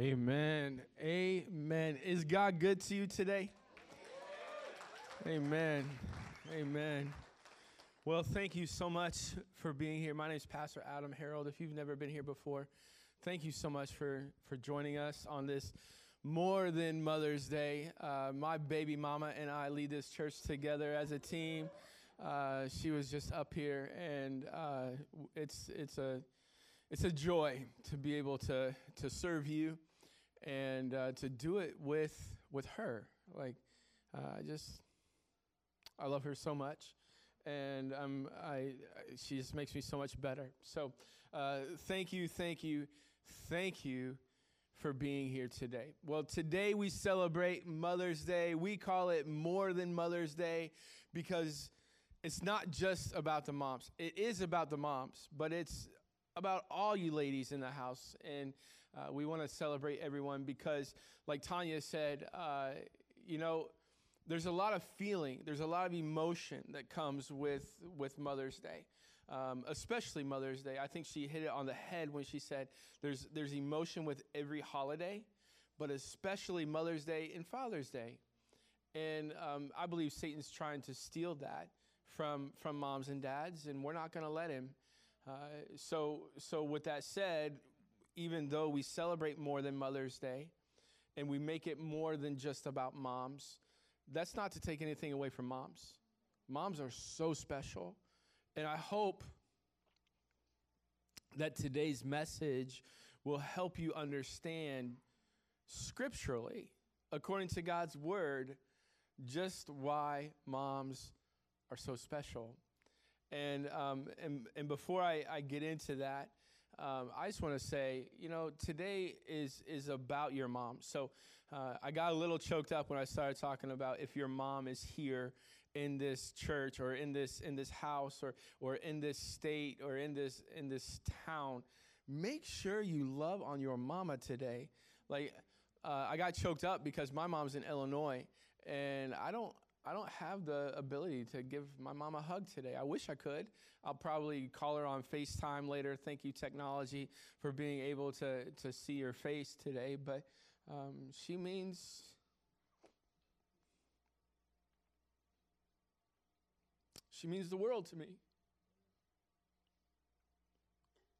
Amen. Amen. Is God good to you today? Amen. Amen. Well, thank you so much for being here. My name is Pastor Adam Harold. If you've never been here before, thank you so much for, for joining us on this more than Mother's Day. Uh, my baby mama and I lead this church together as a team. Uh, she was just up here, and uh, it's it's a it's a joy to be able to to serve you and uh, to do it with with her. Like uh, I just I love her so much, and um, I, I she just makes me so much better. So uh, thank you, thank you, thank you for being here today. Well, today we celebrate Mother's Day. We call it more than Mother's Day because it's not just about the moms. It is about the moms, but it's about all you ladies in the house. And uh, we want to celebrate everyone because, like Tanya said, uh, you know, there's a lot of feeling, there's a lot of emotion that comes with, with Mother's Day. Um, especially Mother's Day. I think she hit it on the head when she said there's, there's emotion with every holiday, but especially Mother's Day and Father's Day. And um, I believe Satan's trying to steal that from, from moms and dads, and we're not going to let him. Uh, so, so, with that said, even though we celebrate more than Mother's Day and we make it more than just about moms, that's not to take anything away from moms. Moms are so special. And I hope that today's message will help you understand scripturally, according to God's word, just why moms are so special. And, um, and, and before I, I get into that, um, I just want to say, you know, today is is about your mom. So uh, I got a little choked up when I started talking about if your mom is here in this church or in this in this house or or in this state or in this in this town. Make sure you love on your mama today. Like uh, I got choked up because my mom's in Illinois, and I don't I don't have the ability to give my mom a hug today. I wish I could. I'll probably call her on FaceTime later. Thank you, technology, for being able to, to see your face today. But um, she means. She means the world to me.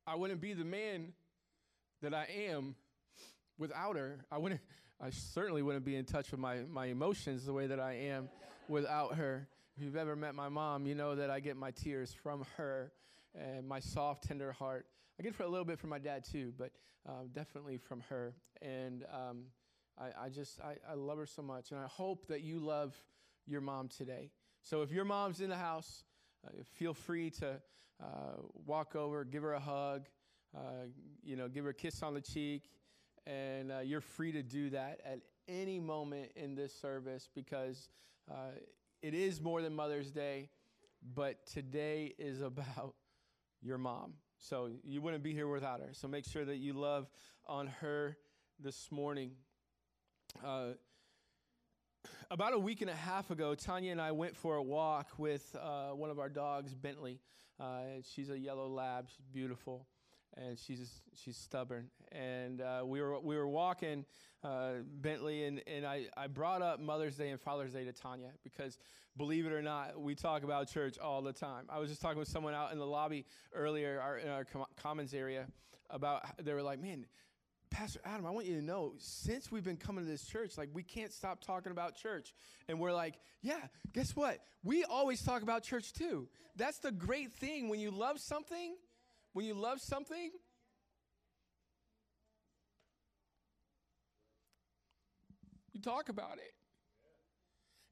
I wouldn't be the man that I am without her. I wouldn't I certainly wouldn't be in touch with my, my emotions the way that I am without her. If you've ever met my mom, you know that I get my tears from her and my soft, tender heart. I get it a little bit from my dad too, but uh, definitely from her. And um, I, I, just, I, I love her so much. And I hope that you love your mom today. So if your mom's in the house, uh, feel free to uh, walk over, give her a hug, uh, you know, give her a kiss on the cheek and uh, you're free to do that at any moment in this service because uh, it is more than Mother's Day, but today is about your mom. So you wouldn't be here without her. So make sure that you love on her this morning. Uh, about a week and a half ago, Tanya and I went for a walk with uh, one of our dogs, Bentley. Uh, she's a yellow lab, she's beautiful and she's she's stubborn. And uh, we were we were walking uh, Bentley, and and I I brought up Mother's Day and Father's Day to Tanya because believe it or not, we talk about church all the time. I was just talking with someone out in the lobby earlier, our, in our com- commons area, about they were like, man. Pastor Adam, I want you to know, since we've been coming to this church, like we can't stop talking about church. And we're like, yeah, guess what? We always talk about church too. That's the great thing. When you love something, when you love something, you talk about it.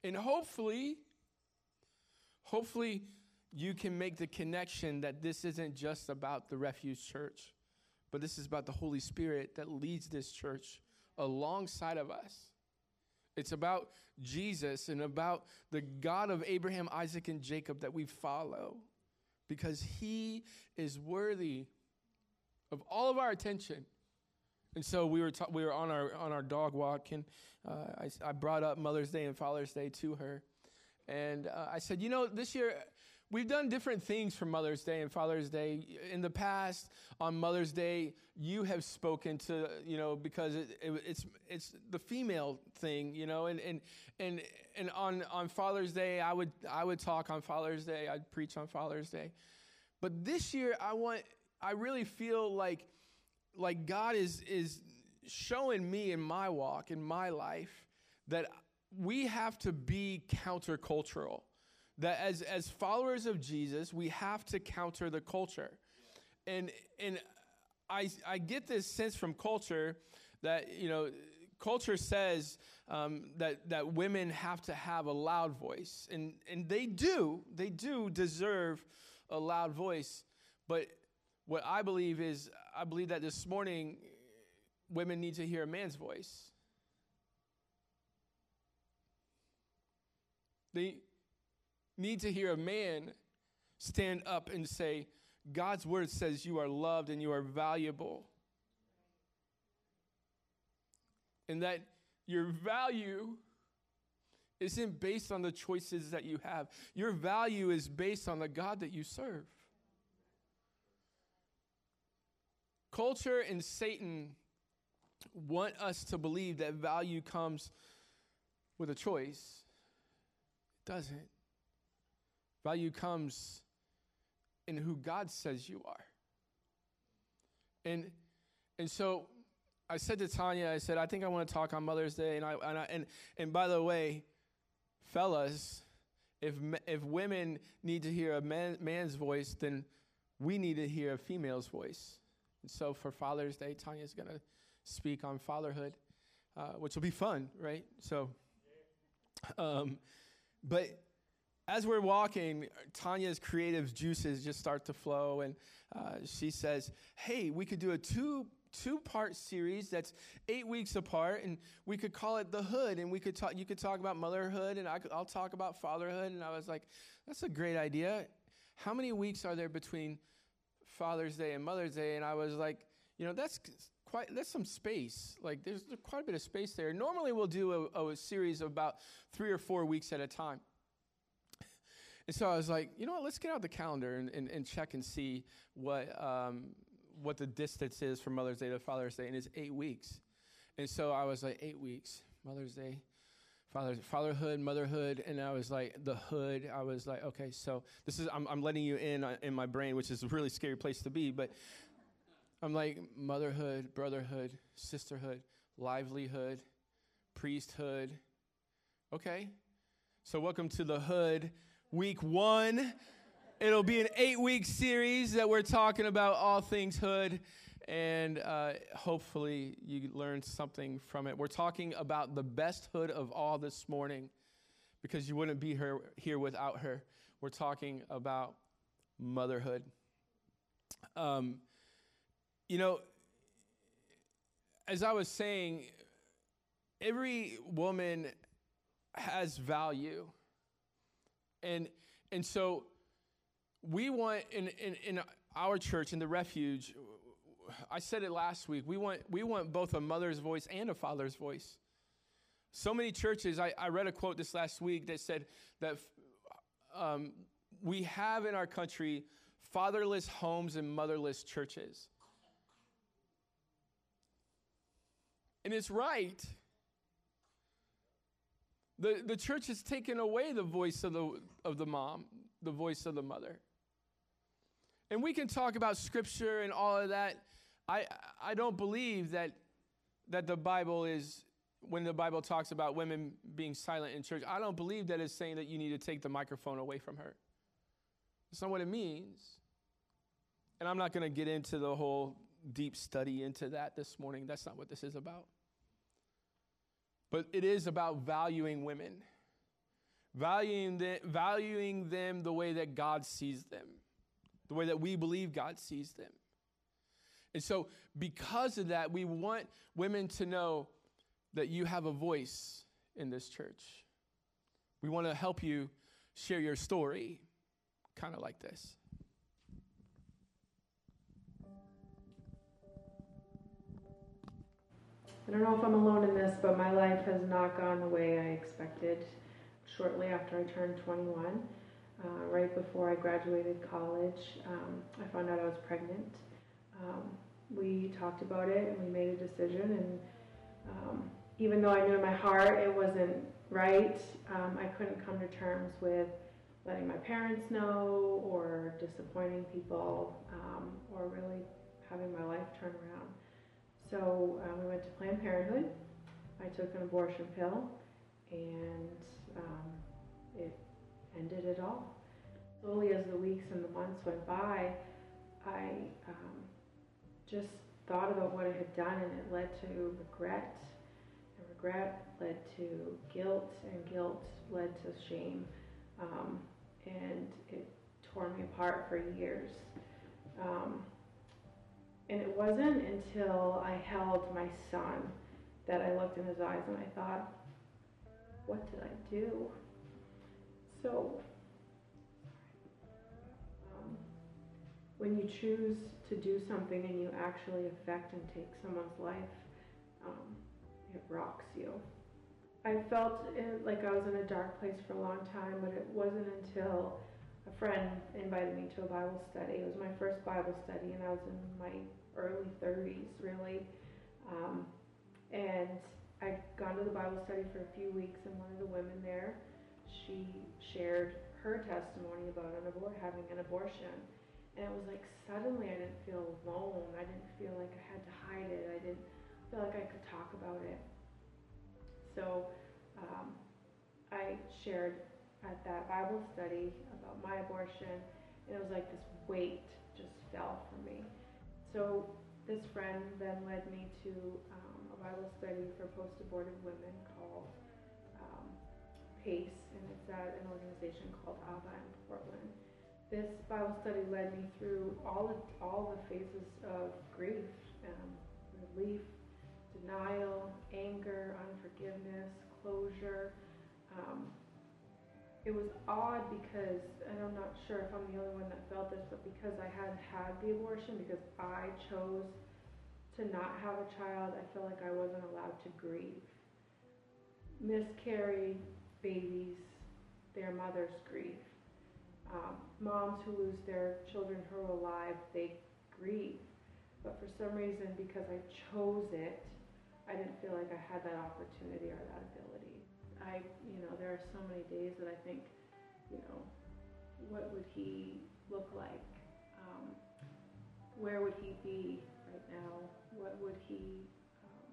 And hopefully, hopefully, you can make the connection that this isn't just about the refuge church, but this is about the Holy Spirit that leads this church alongside of us. It's about Jesus and about the God of Abraham, Isaac, and Jacob that we follow because he is worthy of all of our attention. And so we were, ta- we were on, our, on our dog walk, and uh, I, I brought up Mother's Day and Father's Day to her. And uh, I said, You know, this year we've done different things for Mother's Day and Father's Day. In the past, on Mother's Day, you have spoken to, you know, because it, it, it's it's the female thing, you know, and and and and on on Father's Day, I would I would talk on Father's Day, I'd preach on Father's Day. But this year, I want I really feel like like God is is showing me in my walk in my life that we have to be countercultural that as as followers of Jesus, we have to counter the culture. And and I I get this sense from culture that you know culture says um, that that women have to have a loud voice, and and they do they do deserve a loud voice. But what I believe is I believe that this morning women need to hear a man's voice. They need to hear a man stand up and say, God's word says you are loved and you are valuable. And that your value isn't based on the choices that you have, your value is based on the God that you serve. Culture and Satan want us to believe that value comes with a choice. It doesn't. Value comes in who God says you are. And and so I said to Tanya, I said, I think I want to talk on Mother's Day. And I, and I, and, and by the way, fellas, if if women need to hear a man, man's voice, then we need to hear a female's voice. And so for Father's Day, Tanya's going to speak on fatherhood, uh, which will be fun, right? So, um, but as we're walking, Tanya's creative juices just start to flow, and uh, she says, "Hey, we could do a two two part series that's eight weeks apart, and we could call it the Hood, and we could talk. You could talk about motherhood, and I will talk about fatherhood." And I was like, "That's a great idea. How many weeks are there between Father's Day and Mother's Day?" And I was like, "You know, that's." Quite, that's some space. Like, there's quite a bit of space there. Normally, we'll do a, a series of about three or four weeks at a time. And so I was like, you know what, let's get out the calendar and, and, and check and see what, um, what the distance is from Mother's Day to Father's Day. And it's eight weeks. And so I was like, eight weeks, Mother's Day, Father's, fatherhood, motherhood. And I was like, the hood. I was like, okay, so this is, I'm, I'm letting you in uh, in my brain, which is a really scary place to be. But I'm like, motherhood, brotherhood, sisterhood, livelihood, priesthood. Okay. So welcome to the hood week one. It'll be an eight week series that we're talking about all things hood, and uh, hopefully you learned something from it. We're talking about the best hood of all this morning because you wouldn't be here, here without her. We're talking about motherhood. Um, you know, as I was saying, every woman has value. And, and so we want in, in, in our church, in the refuge, I said it last week, we want, we want both a mother's voice and a father's voice. So many churches, I, I read a quote this last week that said that um, we have in our country fatherless homes and motherless churches. And it's right. The, the church has taken away the voice of the, of the mom, the voice of the mother. And we can talk about scripture and all of that. I, I don't believe that, that the Bible is, when the Bible talks about women being silent in church, I don't believe that it's saying that you need to take the microphone away from her. That's not what it means. And I'm not going to get into the whole deep study into that this morning. That's not what this is about. But it is about valuing women, valuing, the, valuing them the way that God sees them, the way that we believe God sees them. And so, because of that, we want women to know that you have a voice in this church. We want to help you share your story, kind of like this. I don't know if I'm alone in this, but my life has not gone the way I expected shortly after I turned 21. uh, right before I graduated college. Um, I found out I was pregnant. Um, we talked about it and we made a decision. And um, even though I knew in my heart it wasn't right, um, I couldn't come to terms with letting my parents know or disappointing people um, or really having my life turn around. So um, we went to Planned Parenthood. I took an abortion pill and um, it ended it all. Slowly, as the weeks and the months went by, I um, just thought about what I had done, and it led to regret. And regret led to guilt, and guilt led to shame. Um, and it tore me apart for years. Um, and it wasn't until I held my son that I looked in his eyes and I thought, what did I do? So, um, when you choose to do something and you actually affect and take someone's life, um, it rocks you. I felt like I was in a dark place for a long time, but it wasn't until a friend invited me to a Bible study. It was my first Bible study, and I was in my early 30s, really. Um, and I'd gone to the Bible study for a few weeks, and one of the women there, she shared her testimony about an abor- having an abortion. And it was like suddenly I didn't feel alone. I didn't feel like I had to hide it. I didn't feel like I could talk about it. So um, I shared at that Bible study about my abortion, and it was like this weight just fell from me. So this friend then led me to um, a Bible study for post-abortive women called um, PACE, and it's at an organization called ABBA in Portland. This Bible study led me through all the, all the phases of grief, um, relief, denial, anger, unforgiveness, closure. Um, it was odd because, and I'm not sure if I'm the only one that felt this, but because I had had the abortion, because I chose to not have a child, I felt like I wasn't allowed to grieve. Miscarried babies, their mothers grieve. Um, moms who lose their children who are alive, they grieve. But for some reason, because I chose it, I didn't feel like I had that opportunity or that ability. Are so many days that I think, you know, what would he look like? Um, where would he be right now? What would he, um,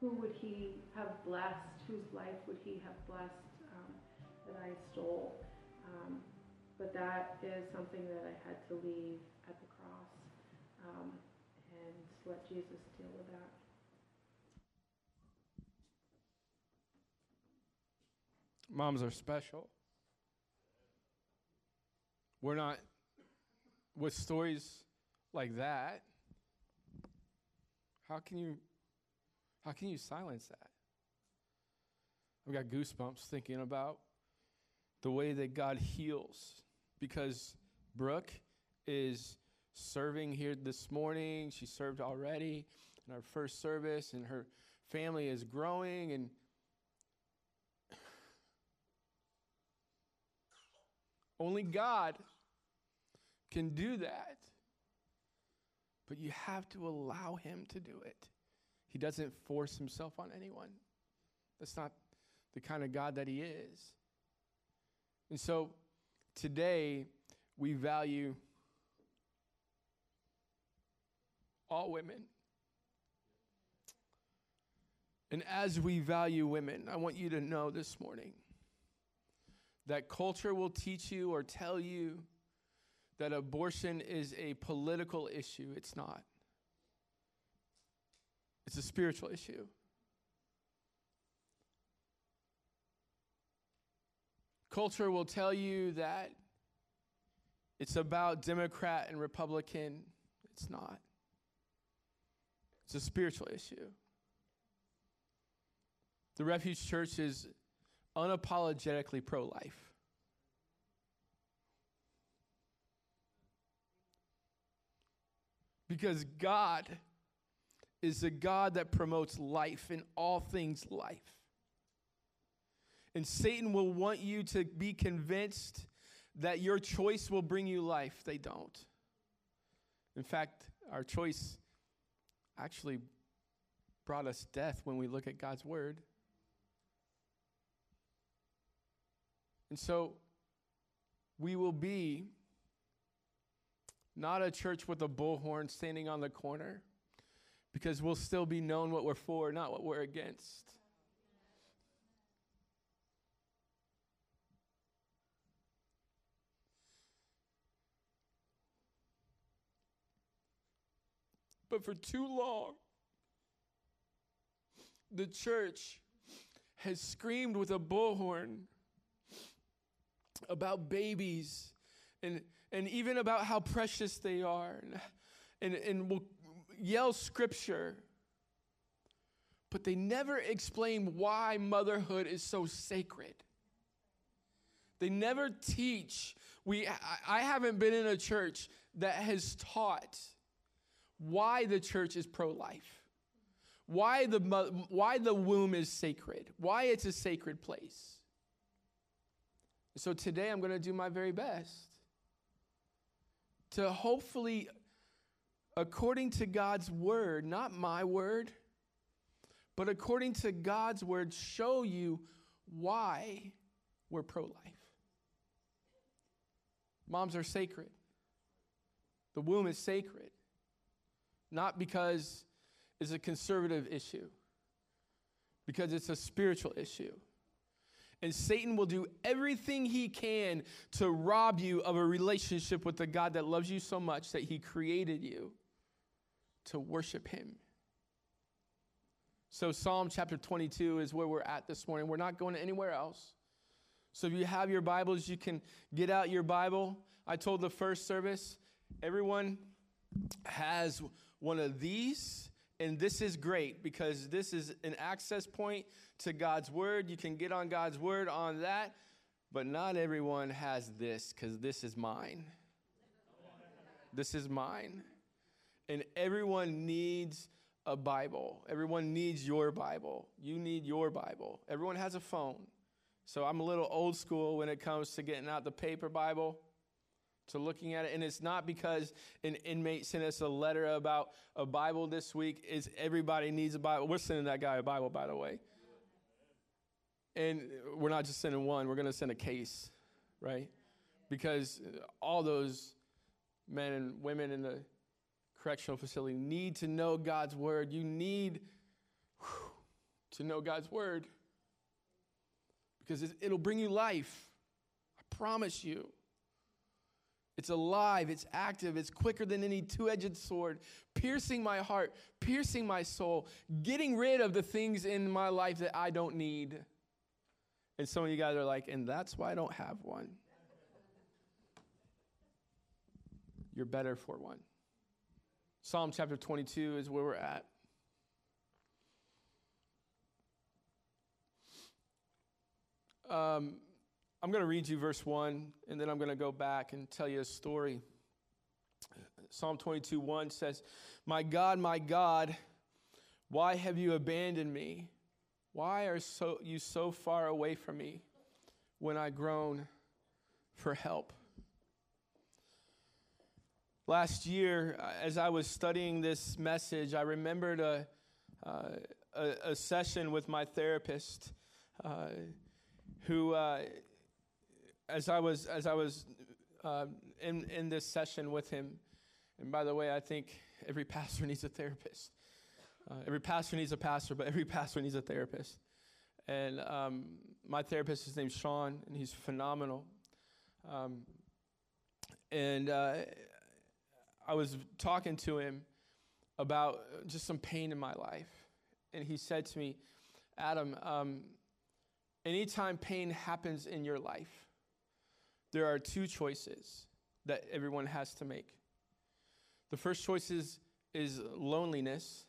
who would he have blessed? Whose life would he have blessed um, that I stole? Um, but that is something that I had to leave at the cross um, and let Jesus deal with that. Moms are special. We're not, with stories like that, how can you, how can you silence that? I've got goosebumps thinking about the way that God heals because Brooke is serving here this morning. She served already in our first service, and her family is growing and Only God can do that. But you have to allow Him to do it. He doesn't force Himself on anyone. That's not the kind of God that He is. And so today, we value all women. And as we value women, I want you to know this morning that culture will teach you or tell you that abortion is a political issue. It's not, it's a spiritual issue. Culture will tell you that it's about Democrat and Republican. It's not. It's a spiritual issue. The Refuge Church is unapologetically pro life. Because God is a God that promotes life in all things life. And Satan will want you to be convinced that your choice will bring you life. They don't. In fact, our choice actually brought us death when we look at God's word. And so we will be not a church with a bullhorn standing on the corner because we'll still be known what we're for, not what we're against. But for too long, the church has screamed with a bullhorn about babies and, and even about how precious they are and, and, and will yell scripture. But they never explain why motherhood is so sacred. They never teach. We, I, I haven't been in a church that has taught why the church is pro life, why the, why the womb is sacred, why it's a sacred place. So today I'm going to do my very best to hopefully, according to God's word, not my word, but according to God's word, show you why we're pro life. Moms are sacred, the womb is sacred not because it's a conservative issue, because it's a spiritual issue. And Satan will do everything he can to rob you of a relationship with the God that loves you so much that he created you to worship him. So, Psalm chapter 22 is where we're at this morning. We're not going anywhere else. So, if you have your Bibles, you can get out your Bible. I told the first service, everyone has one of these. And this is great because this is an access point to God's word. You can get on God's word on that, but not everyone has this because this is mine. This is mine. And everyone needs a Bible. Everyone needs your Bible. You need your Bible. Everyone has a phone. So I'm a little old school when it comes to getting out the paper Bible to looking at it. And it's not because an inmate sent us a letter about a Bible this week. Is everybody needs a Bible. We're sending that guy a Bible, by the way. And we're not just sending one, we're going to send a case, right? Because all those men and women in the correctional facility need to know God's word. You need to know God's word because it'll bring you life. I promise you. It's alive, it's active, it's quicker than any two edged sword, piercing my heart, piercing my soul, getting rid of the things in my life that I don't need. And some of you guys are like, and that's why I don't have one. You're better for one. Psalm chapter 22 is where we're at. Um, I'm going to read you verse 1, and then I'm going to go back and tell you a story. Psalm 22 1 says, My God, my God, why have you abandoned me? Why are so, you so far away from me when I groan for help? Last year, as I was studying this message, I remembered a, uh, a, a, session with my therapist uh, who. Uh, as I was as I was uh, in in this session with him, and by the way, I think every pastor needs a therapist. Uh, every pastor needs a pastor, but every pastor needs a therapist. And um, my therapist, his name's Sean, and he's phenomenal. Um, and uh, I was talking to him about just some pain in my life, and he said to me, "Adam, um, anytime pain happens in your life." There are two choices that everyone has to make. The first choice is, is loneliness,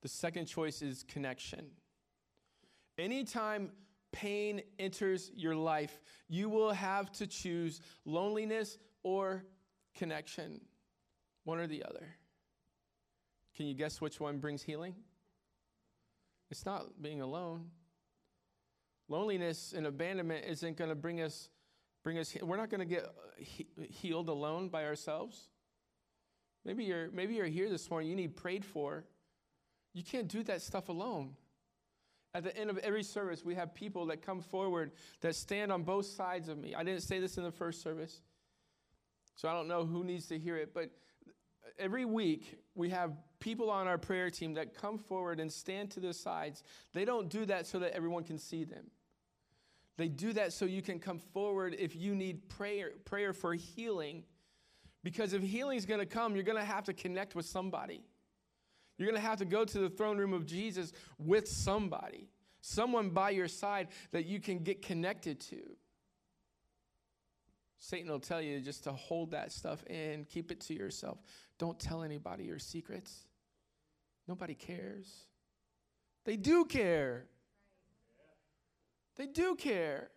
the second choice is connection. Anytime pain enters your life, you will have to choose loneliness or connection, one or the other. Can you guess which one brings healing? It's not being alone. Loneliness and abandonment isn't going to bring us bring us. We're not going to get uh, healed alone by ourselves. Maybe you're maybe you're here this morning. You need prayed for. You can't do that stuff alone. At the end of every service, we have people that come forward that stand on both sides of me. I didn't say this in the first service, so I don't know who needs to hear it, but every week we have people on our prayer team that come forward and stand to the sides. They don't do that so that everyone can see them. They do that so you can come forward if you need prayer, prayer for healing. Because if healing is going to come, you're going to have to connect with somebody. You're going to have to go to the throne room of Jesus with somebody, someone by your side that you can get connected to. Satan will tell you just to hold that stuff in, keep it to yourself. Don't tell anybody your secrets. Nobody cares. They do care. They do care.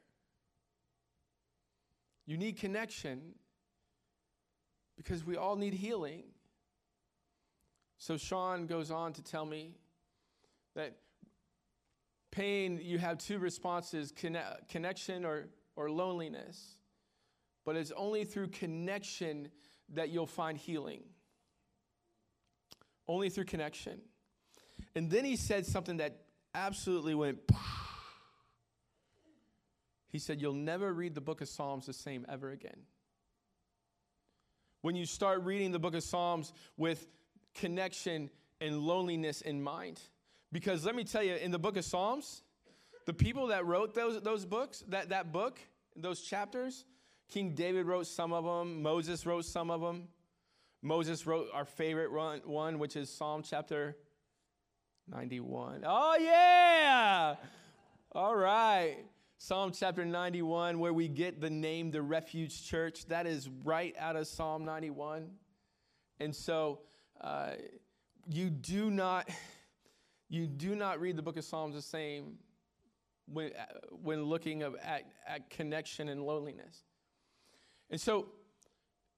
You need connection because we all need healing. So Sean goes on to tell me that pain, you have two responses conne- connection or, or loneliness. But it's only through connection that you'll find healing. Only through connection. And then he said something that absolutely went. He said, You'll never read the book of Psalms the same ever again. When you start reading the book of Psalms with connection and loneliness in mind. Because let me tell you, in the book of Psalms, the people that wrote those, those books, that, that book, those chapters, King David wrote some of them, Moses wrote some of them. Moses wrote our favorite one, which is Psalm chapter 91. Oh, yeah! All right. Psalm chapter 91, where we get the name the Refuge Church. That is right out of Psalm 91. And so uh, you do not you do not read the book of Psalms the same when, when looking at, at connection and loneliness. And so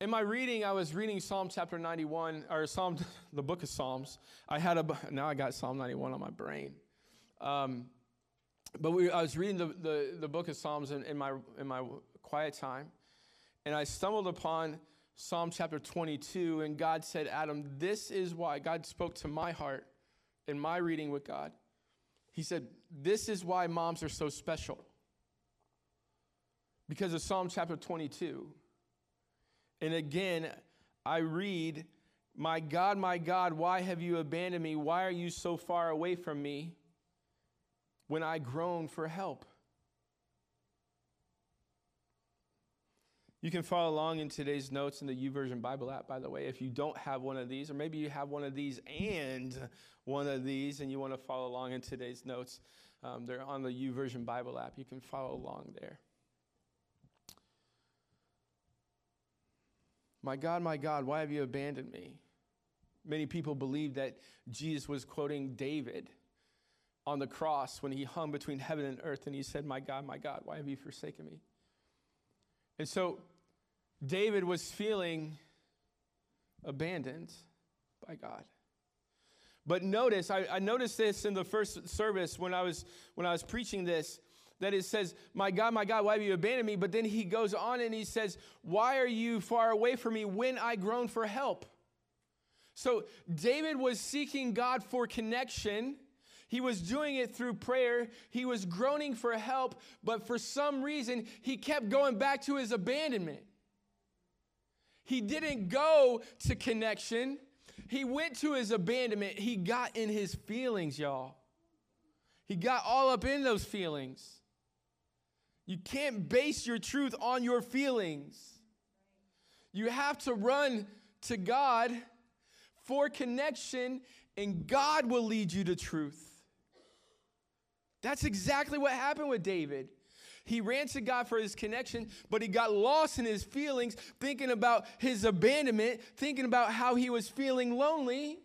in my reading, I was reading Psalm chapter 91, or Psalm, the book of Psalms. I had a, now I got Psalm 91 on my brain. Um, but we, I was reading the, the, the book of Psalms in, in, my, in my quiet time, and I stumbled upon Psalm chapter 22, and God said, Adam, this is why God spoke to my heart in my reading with God. He said, This is why moms are so special. Because of Psalm chapter 22. And again, I read, My God, my God, why have you abandoned me? Why are you so far away from me when I groan for help? You can follow along in today's notes in the YouVersion Bible app, by the way, if you don't have one of these, or maybe you have one of these and one of these, and you want to follow along in today's notes. Um, they're on the YouVersion Bible app. You can follow along there. My God, my God, why have you abandoned me? Many people believe that Jesus was quoting David on the cross when he hung between heaven and earth and he said, My God, my God, why have you forsaken me? And so David was feeling abandoned by God. But notice, I, I, noticed this in the first service when I was when I was preaching this, that it says, My God, my God, why have you abandoned me? But then he goes on and he says, Why are you far away from me when I groan for help? So David was seeking God for connection he was doing it through prayer. He was groaning for help, but for some reason, he kept going back to his abandonment. He didn't go to connection, he went to his abandonment. He got in his feelings, y'all. He got all up in those feelings. You can't base your truth on your feelings. You have to run to God for connection, and God will lead you to truth. That's exactly what happened with David. He ran to God for his connection, but he got lost in his feelings, thinking about his abandonment, thinking about how he was feeling lonely.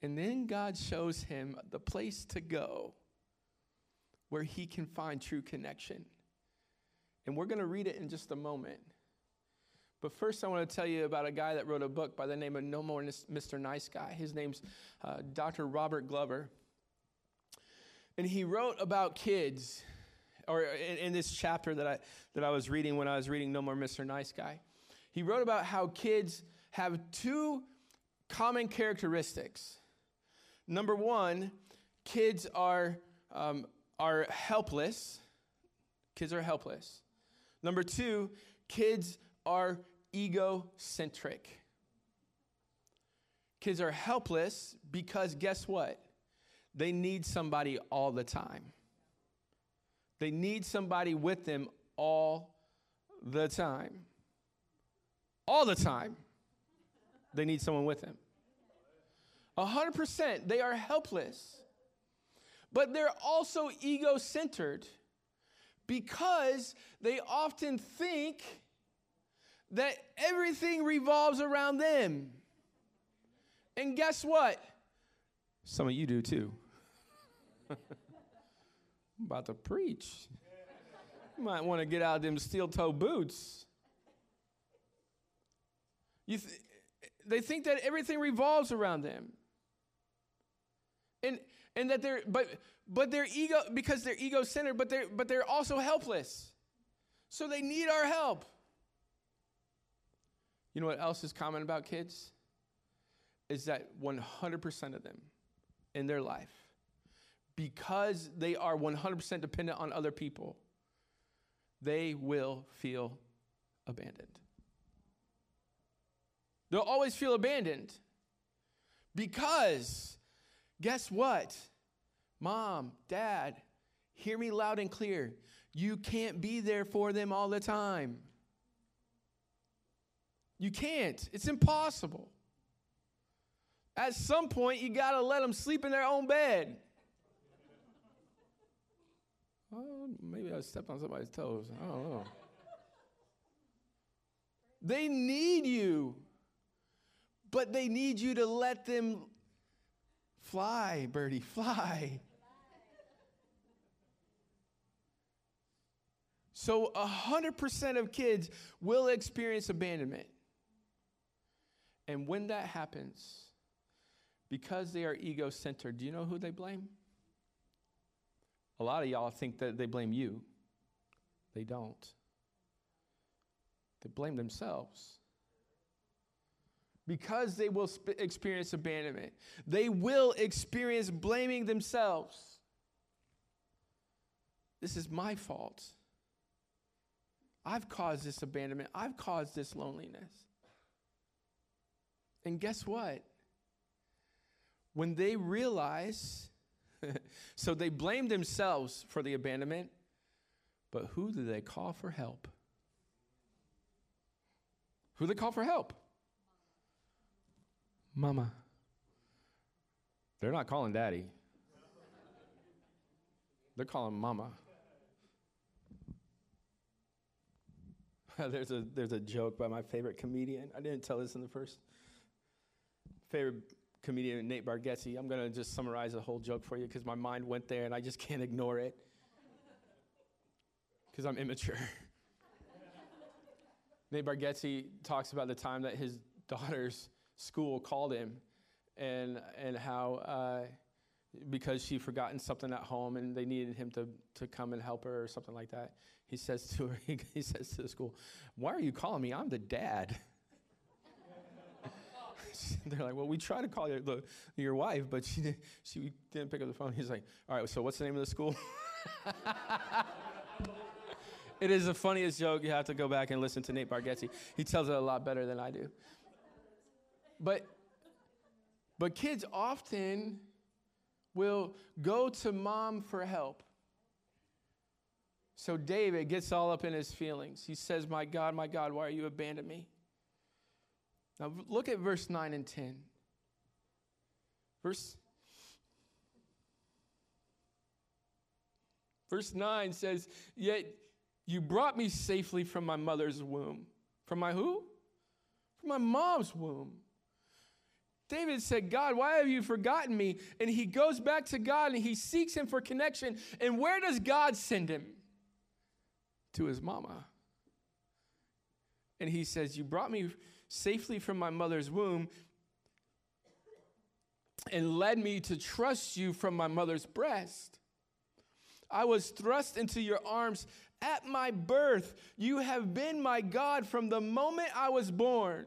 And then God shows him the place to go where he can find true connection. And we're going to read it in just a moment. But first, I want to tell you about a guy that wrote a book by the name of No More Mr. Nice Guy. His name's uh, Dr. Robert Glover. And he wrote about kids or in, in this chapter that I, that I was reading when I was reading No More Mr. Nice Guy, he wrote about how kids have two common characteristics. Number one, kids are, um, are helpless. Kids are helpless. Number two, kids are egocentric. Kids are helpless because guess what? They need somebody all the time. They need somebody with them all the time. All the time. They need someone with them. 100%. They are helpless. But they're also ego centered because they often think that everything revolves around them. And guess what? Some of you do too. I'm about to preach. You might want to get out of them steel toe boots. You th- they think that everything revolves around them. And, and that they're, but, but they're ego, because they're ego centered, but they're, but they're also helpless. So they need our help. You know what else is common about kids? Is that 100% of them in their life, because they are 100% dependent on other people, they will feel abandoned. They'll always feel abandoned because guess what? Mom, dad, hear me loud and clear. You can't be there for them all the time. You can't, it's impossible. At some point, you got to let them sleep in their own bed. Oh, maybe I stepped on somebody's toes. I don't know. They need you, but they need you to let them fly, birdie, fly. So, 100% of kids will experience abandonment. And when that happens, because they are ego centered, do you know who they blame? A lot of y'all think that they blame you. They don't. They blame themselves. Because they will sp- experience abandonment, they will experience blaming themselves. This is my fault. I've caused this abandonment. I've caused this loneliness. And guess what? when they realize, so they blame themselves for the abandonment, but who do they call for help? Who do they call for help? Mama. They're not calling daddy. They're calling mama. there's a there's a joke by my favorite comedian. I didn't tell this in the first favorite comedian Nate Bargatze. I'm going to just summarize the whole joke for you because my mind went there and I just can't ignore it because I'm immature. Nate Bargatze talks about the time that his daughter's school called him and, and how, uh, because she'd forgotten something at home and they needed him to, to come and help her or something like that, he says to her, he, he says to the school, Why are you calling me? I'm the dad. they're like, well, we tried to call your, the, your wife, but she, did, she didn't pick up the phone. He's like, all right, so what's the name of the school? it is the funniest joke. You have to go back and listen to Nate Bargatze. He tells it a lot better than I do. But, but kids often will go to mom for help. So David gets all up in his feelings. He says, My God, my God, why are you abandoning me? Now look at verse 9 and 10. Verse Verse 9 says, Yet you brought me safely from my mother's womb. From my who? From my mom's womb. David said, God, why have you forgotten me? And he goes back to God and he seeks him for connection. And where does God send him? To his mama. And he says, You brought me safely from my mother's womb and led me to trust you from my mother's breast. I was thrust into your arms at my birth. You have been my God from the moment I was born.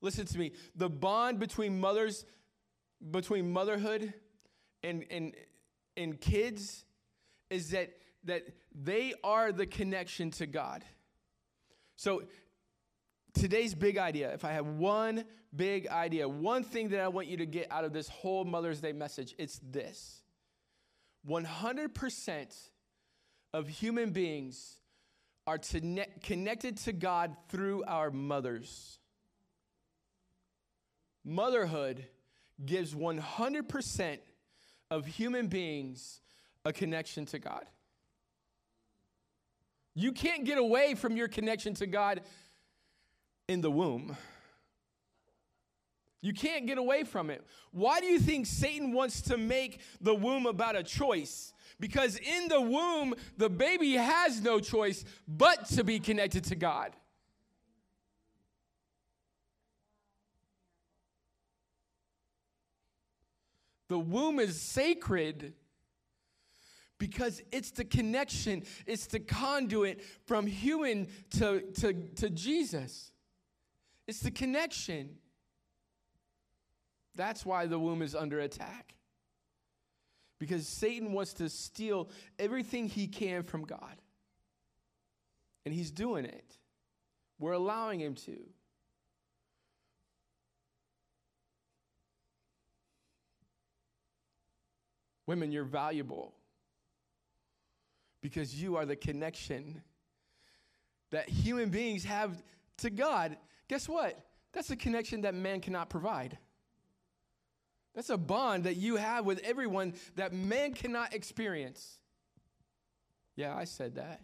Listen to me. The bond between mothers, between motherhood and, and, and kids is that, that they are the connection to God. So today's big idea, if I have one big idea, one thing that I want you to get out of this whole Mother's Day message, it's this 100% of human beings are to connected to God through our mothers. Motherhood gives 100% of human beings a connection to God. You can't get away from your connection to God in the womb. You can't get away from it. Why do you think Satan wants to make the womb about a choice? Because in the womb, the baby has no choice but to be connected to God. The womb is sacred because it's the connection, it's the conduit from human to, to, to Jesus. It's the connection. That's why the womb is under attack. Because Satan wants to steal everything he can from God. And he's doing it. We're allowing him to. Women, you're valuable because you are the connection that human beings have to God. Guess what? That's a connection that man cannot provide. That's a bond that you have with everyone that man cannot experience. Yeah, I said that.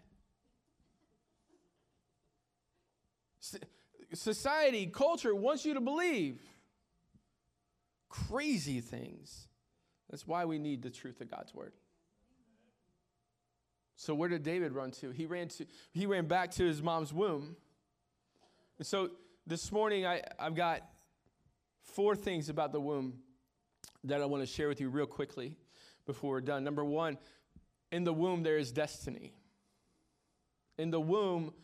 Society, culture wants you to believe crazy things. That's why we need the truth of God's word. So where did David run to? He ran to he ran back to his mom's womb. And so this morning I, I've got four things about the womb that I want to share with you real quickly before we're done. Number one, in the womb, there is destiny. In the womb,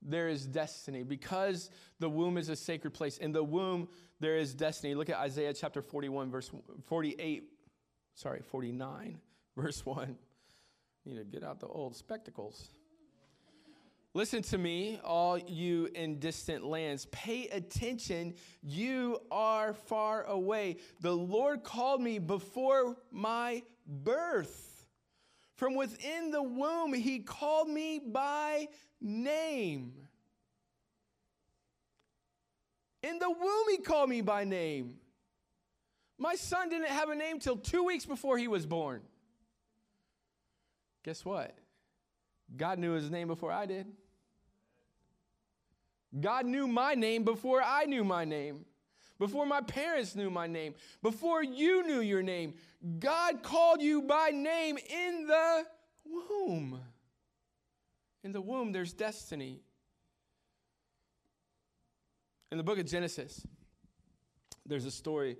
there is destiny. Because the womb is a sacred place, in the womb, there is destiny. Look at Isaiah chapter 41, verse 48, sorry, 49, verse 1. Need to get out the old spectacles. Listen to me, all you in distant lands. Pay attention. You are far away. The Lord called me before my birth. From within the womb, He called me by name. In the womb, He called me by name. My son didn't have a name till two weeks before he was born. Guess what? God knew his name before I did. God knew my name before I knew my name, before my parents knew my name, before you knew your name. God called you by name in the womb. In the womb, there's destiny. In the book of Genesis, there's a story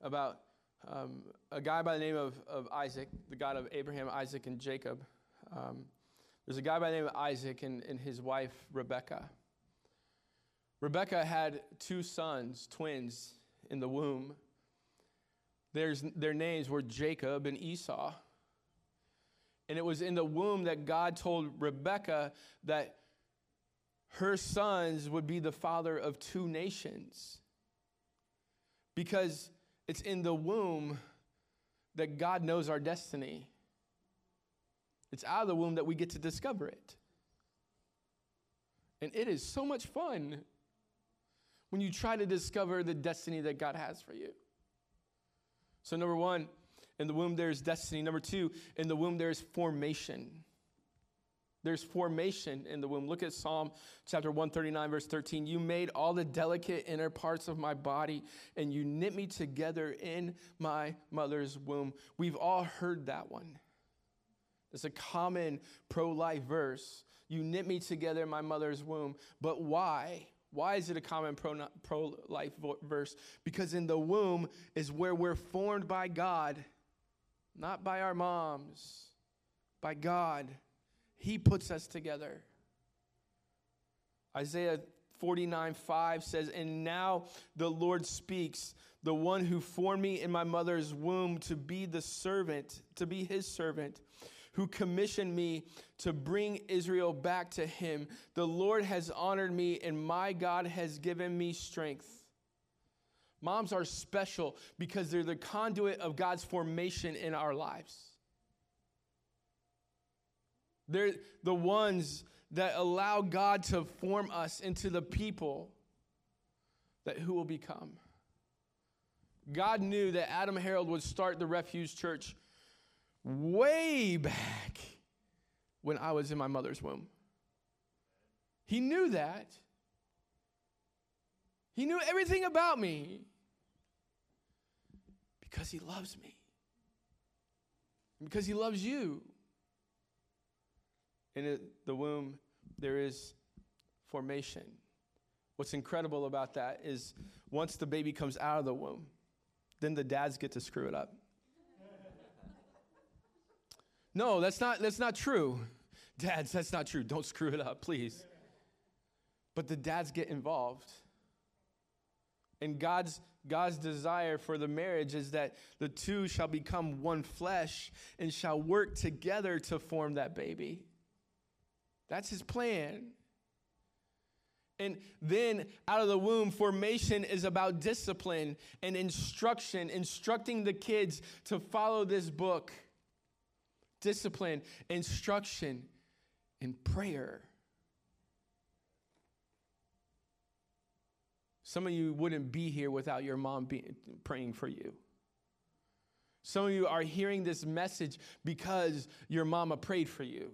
about um, a guy by the name of, of Isaac, the God of Abraham, Isaac, and Jacob. Um, there's a guy by the name of Isaac and, and his wife, Rebecca. Rebecca had two sons, twins, in the womb. There's, their names were Jacob and Esau. And it was in the womb that God told Rebecca that her sons would be the father of two nations. Because it's in the womb that God knows our destiny. It's out of the womb that we get to discover it. And it is so much fun when you try to discover the destiny that God has for you. So, number one, in the womb there is destiny. Number two, in the womb there is formation. There's formation in the womb. Look at Psalm chapter 139, verse 13. You made all the delicate inner parts of my body, and you knit me together in my mother's womb. We've all heard that one. It's a common pro life verse. You knit me together in my mother's womb. But why? Why is it a common pro life verse? Because in the womb is where we're formed by God, not by our moms, by God. He puts us together. Isaiah 49 5 says, And now the Lord speaks, the one who formed me in my mother's womb to be the servant, to be his servant, who commissioned me to bring Israel back to him. The Lord has honored me, and my God has given me strength. Moms are special because they're the conduit of God's formation in our lives. They're the ones that allow God to form us into the people that who will become. God knew that Adam Harold would start the Refuge Church way back when I was in my mother's womb. He knew that. He knew everything about me because he loves me. because he loves you. In the womb, there is formation. What's incredible about that is once the baby comes out of the womb, then the dads get to screw it up. No, that's not, that's not true. Dads, that's not true. Don't screw it up, please. But the dads get involved. And God's, God's desire for the marriage is that the two shall become one flesh and shall work together to form that baby. That's his plan. And then out of the womb, formation is about discipline and instruction, instructing the kids to follow this book. Discipline, instruction, and prayer. Some of you wouldn't be here without your mom be, praying for you. Some of you are hearing this message because your mama prayed for you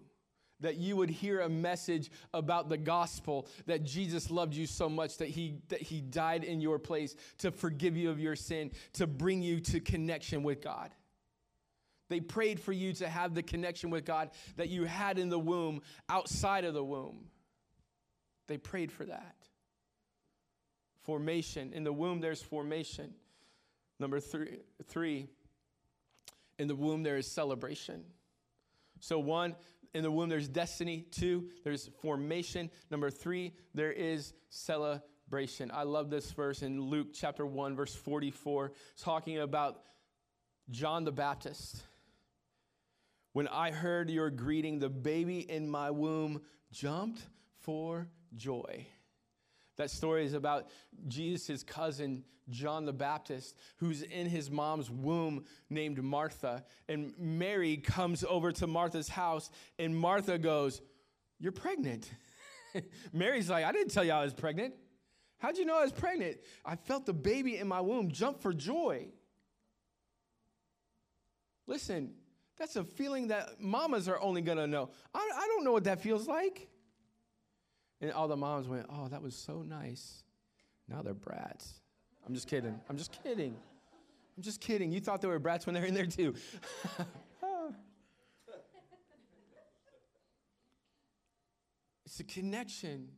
that you would hear a message about the gospel that Jesus loved you so much that he, that he died in your place to forgive you of your sin, to bring you to connection with God. They prayed for you to have the connection with God that you had in the womb, outside of the womb. They prayed for that. Formation. In the womb, there's formation. Number three, three in the womb, there is celebration. So, one, in the womb, there's destiny. Two, there's formation. Number three, there is celebration. I love this verse in Luke chapter 1, verse 44, talking about John the Baptist. When I heard your greeting, the baby in my womb jumped for joy. That story is about Jesus' cousin, John the Baptist, who's in his mom's womb named Martha. And Mary comes over to Martha's house, and Martha goes, You're pregnant. Mary's like, I didn't tell you I was pregnant. How'd you know I was pregnant? I felt the baby in my womb jump for joy. Listen, that's a feeling that mamas are only gonna know. I, I don't know what that feels like. And all the moms went, Oh, that was so nice. Now they're brats. I'm just kidding. I'm just kidding. I'm just kidding. You thought they were brats when they were in there too. it's a connection.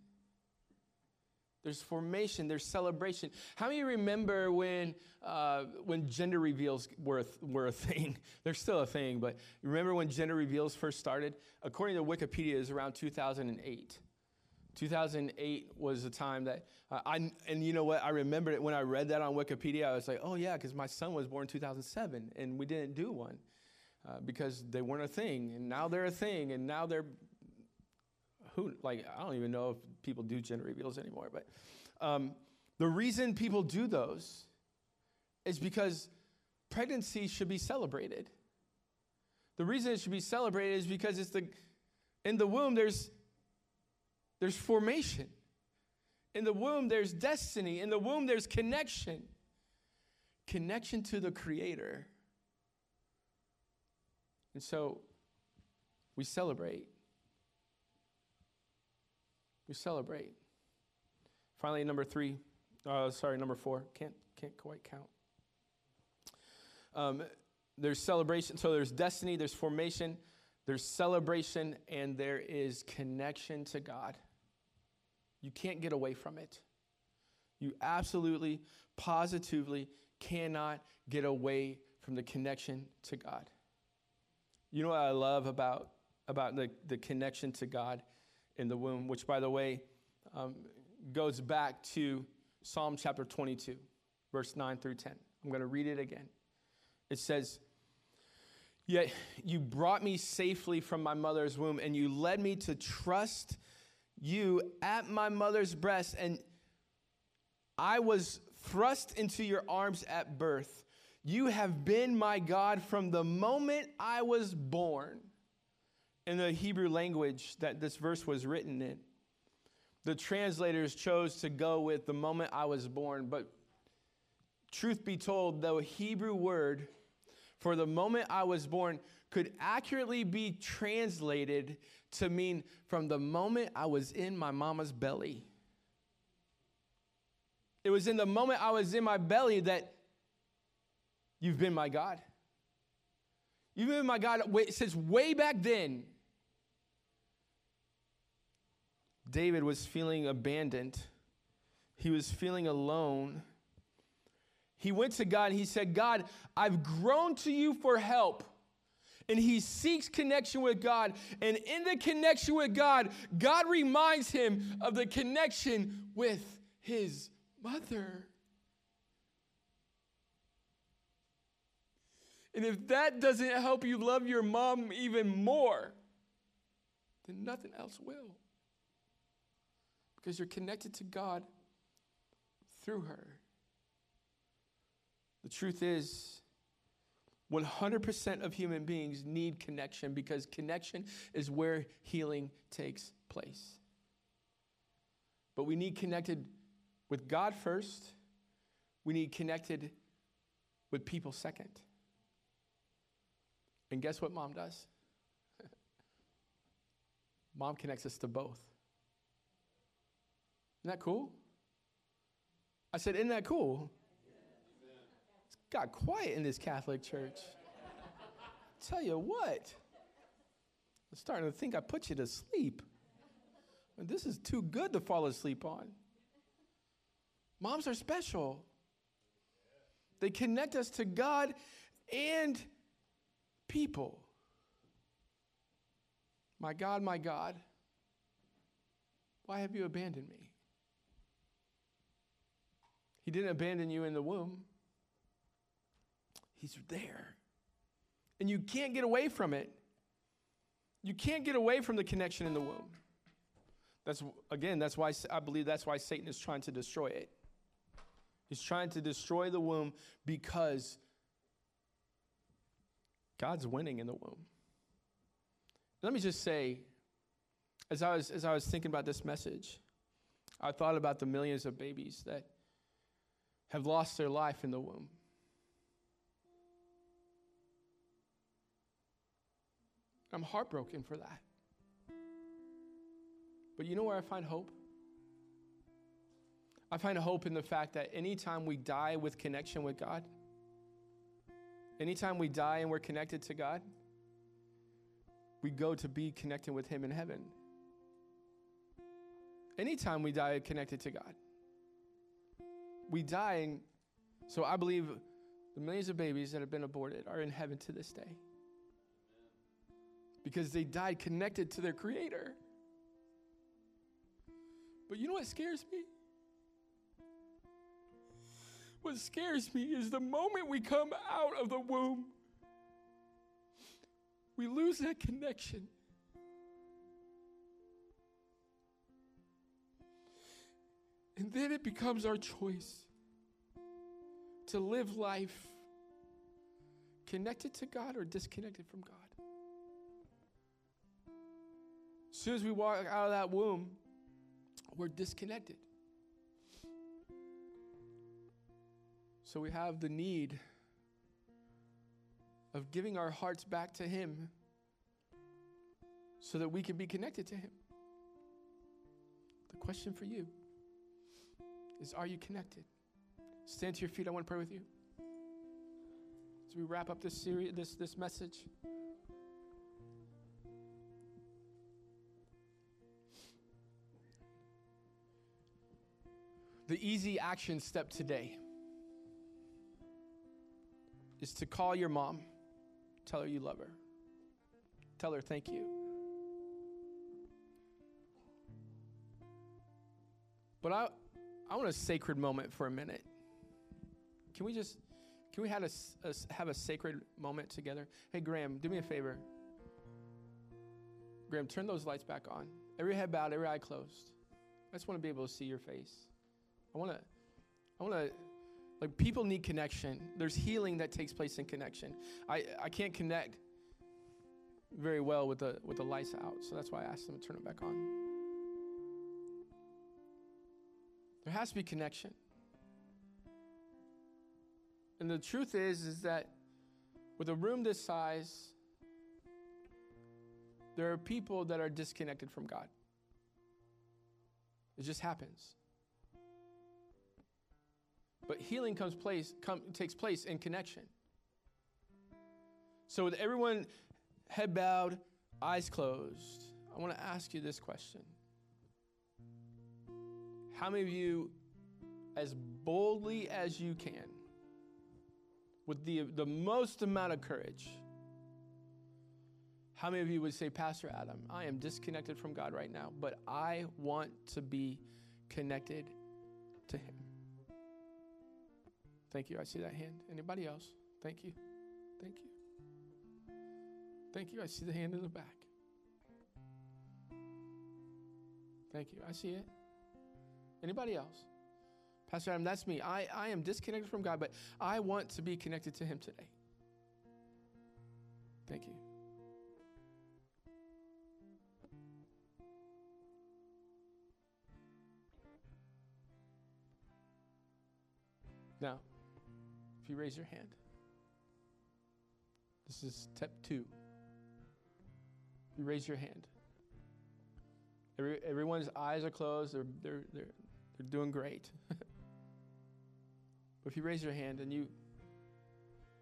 There's formation, there's celebration. How many remember when, uh, when gender reveals were a, were a thing? They're still a thing, but remember when gender reveals first started? According to Wikipedia, it was around 2008. 2008 was the time that uh, I, and you know what? I remember it when I read that on Wikipedia. I was like, oh, yeah, because my son was born in 2007 and we didn't do one uh, because they weren't a thing. And now they're a thing. And now they're, who, like, I don't even know if people do gender reveals anymore. But um, the reason people do those is because pregnancy should be celebrated. The reason it should be celebrated is because it's the, in the womb, there's there's formation. In the womb, there's destiny. In the womb, there's connection. Connection to the Creator. And so we celebrate. We celebrate. Finally, number three, uh, sorry, number four, can't, can't quite count. Um, there's celebration, so there's destiny, there's formation, there's celebration, and there is connection to God. You can't get away from it. You absolutely, positively cannot get away from the connection to God. You know what I love about about the, the connection to God in the womb, which, by the way, um, goes back to Psalm chapter 22, verse 9 through 10. I'm going to read it again. It says, Yet you brought me safely from my mother's womb, and you led me to trust you at my mother's breast, and I was thrust into your arms at birth. You have been my God from the moment I was born. In the Hebrew language that this verse was written in, the translators chose to go with the moment I was born, but truth be told, the Hebrew word for the moment I was born could accurately be translated to mean from the moment I was in my mama's belly. It was in the moment I was in my belly that you've been my God. You've been my God since way back then. David was feeling abandoned, he was feeling alone. He went to God and he said, God, I've grown to you for help. And he seeks connection with God. And in the connection with God, God reminds him of the connection with his mother. And if that doesn't help you love your mom even more, then nothing else will. Because you're connected to God through her. The truth is, 100% of human beings need connection because connection is where healing takes place. But we need connected with God first, we need connected with people second. And guess what mom does? mom connects us to both. Isn't that cool? I said, Isn't that cool? It's got quiet in this Catholic church. Tell you what, I'm starting to think I put you to sleep. This is too good to fall asleep on. Moms are special. They connect us to God and people. My God, my God, why have you abandoned me? He didn't abandon you in the womb, He's there. And you can't get away from it. You can't get away from the connection in the womb. That's again, that's why I believe that's why Satan is trying to destroy it. He's trying to destroy the womb because God's winning in the womb. Let me just say, as I was as I was thinking about this message, I thought about the millions of babies that have lost their life in the womb. I'm heartbroken for that. But you know where I find hope? I find hope in the fact that anytime we die with connection with God, anytime we die and we're connected to God, we go to be connected with Him in heaven. Anytime we die connected to God, we die. And so I believe the millions of babies that have been aborted are in heaven to this day because they died connected to their Creator. But you know what scares me? What scares me is the moment we come out of the womb, we lose that connection. And then it becomes our choice to live life connected to God or disconnected from God. As soon as we walk out of that womb, we're disconnected. So we have the need of giving our hearts back to Him so that we can be connected to Him. The question for you is are you connected? Stand to your feet. I want to pray with you. As we wrap up this series, this, this message. The easy action step today is to call your mom, tell her you love her, tell her thank you. But I, I want a sacred moment for a minute. Can we just, can we have a, a, have a sacred moment together? Hey, Graham, do me a favor. Graham, turn those lights back on. Every head bowed, every eye closed. I just want to be able to see your face. I want to, I want to, like, people need connection. There's healing that takes place in connection. I, I can't connect very well with the, with the lights out, so that's why I asked them to turn it back on. There has to be connection. And the truth is, is that with a room this size, there are people that are disconnected from God. It just happens. But healing comes place come, takes place in connection. So with everyone head bowed, eyes closed, I want to ask you this question. How many of you, as boldly as you can, with the, the most amount of courage, how many of you would say, Pastor Adam, I am disconnected from God right now, but I want to be connected to Him? Thank you. I see that hand. Anybody else? Thank you. Thank you. Thank you. I see the hand in the back. Thank you. I see it. Anybody else? Pastor Adam, that's me. I, I am disconnected from God, but I want to be connected to Him today. Thank you. Now, if you raise your hand, this is step two. You raise your hand. Every, everyone's eyes are closed. They're, they're, they're, they're doing great. but if you raise your hand and you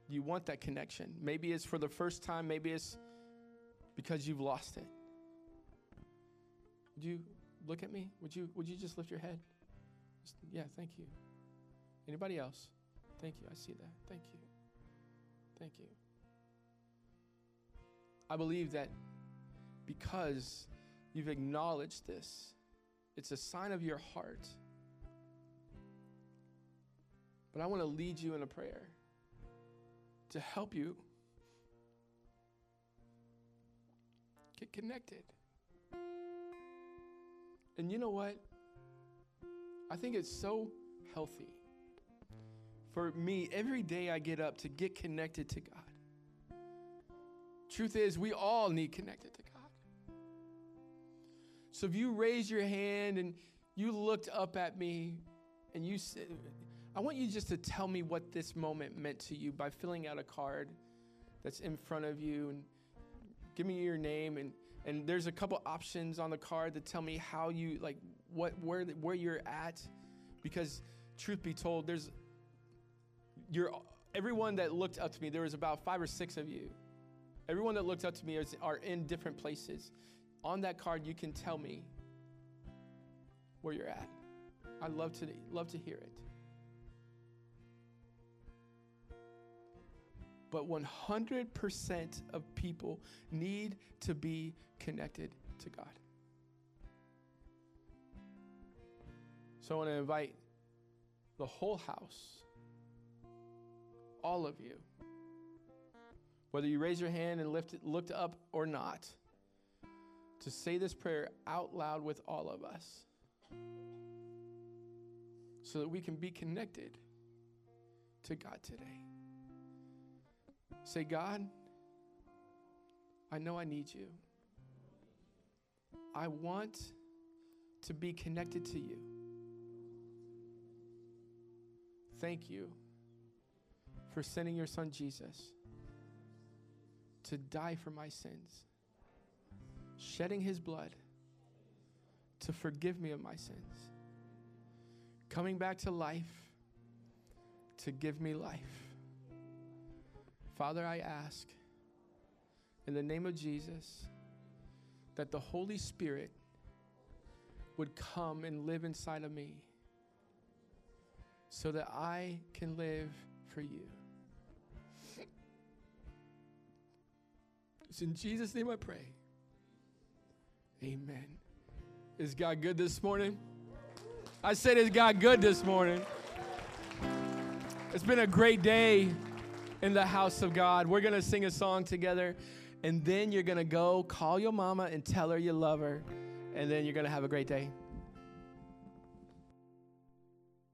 you want that connection, maybe it's for the first time, maybe it's because you've lost it. Would you look at me? Would you would you just lift your head? Just, yeah, thank you. Anybody else? Thank you. I see that. Thank you. Thank you. I believe that because you've acknowledged this, it's a sign of your heart. But I want to lead you in a prayer to help you get connected. And you know what? I think it's so healthy for me every day I get up to get connected to God. Truth is, we all need connected to God. So if you raise your hand and you looked up at me and you said, I want you just to tell me what this moment meant to you by filling out a card that's in front of you and give me your name and and there's a couple options on the card that tell me how you like what where where you're at because truth be told there's you're everyone that looked up to me, there was about five or six of you. Everyone that looked up to me is, are in different places. On that card, you can tell me where you're at. I love to love to hear it. But 100% of people need to be connected to God. So I want to invite the whole house all of you. Whether you raise your hand and lift it, looked up or not, to say this prayer out loud with all of us so that we can be connected to God today. Say, God, I know I need you. I want to be connected to you. Thank you for sending your son Jesus to die for my sins, shedding his blood to forgive me of my sins, coming back to life to give me life. Father, I ask in the name of Jesus that the Holy Spirit would come and live inside of me so that I can live for you. It's in Jesus' name I pray. Amen. Is God good this morning? I said, Is God good this morning? It's been a great day in the house of God. We're going to sing a song together, and then you're going to go call your mama and tell her you love her, and then you're going to have a great day.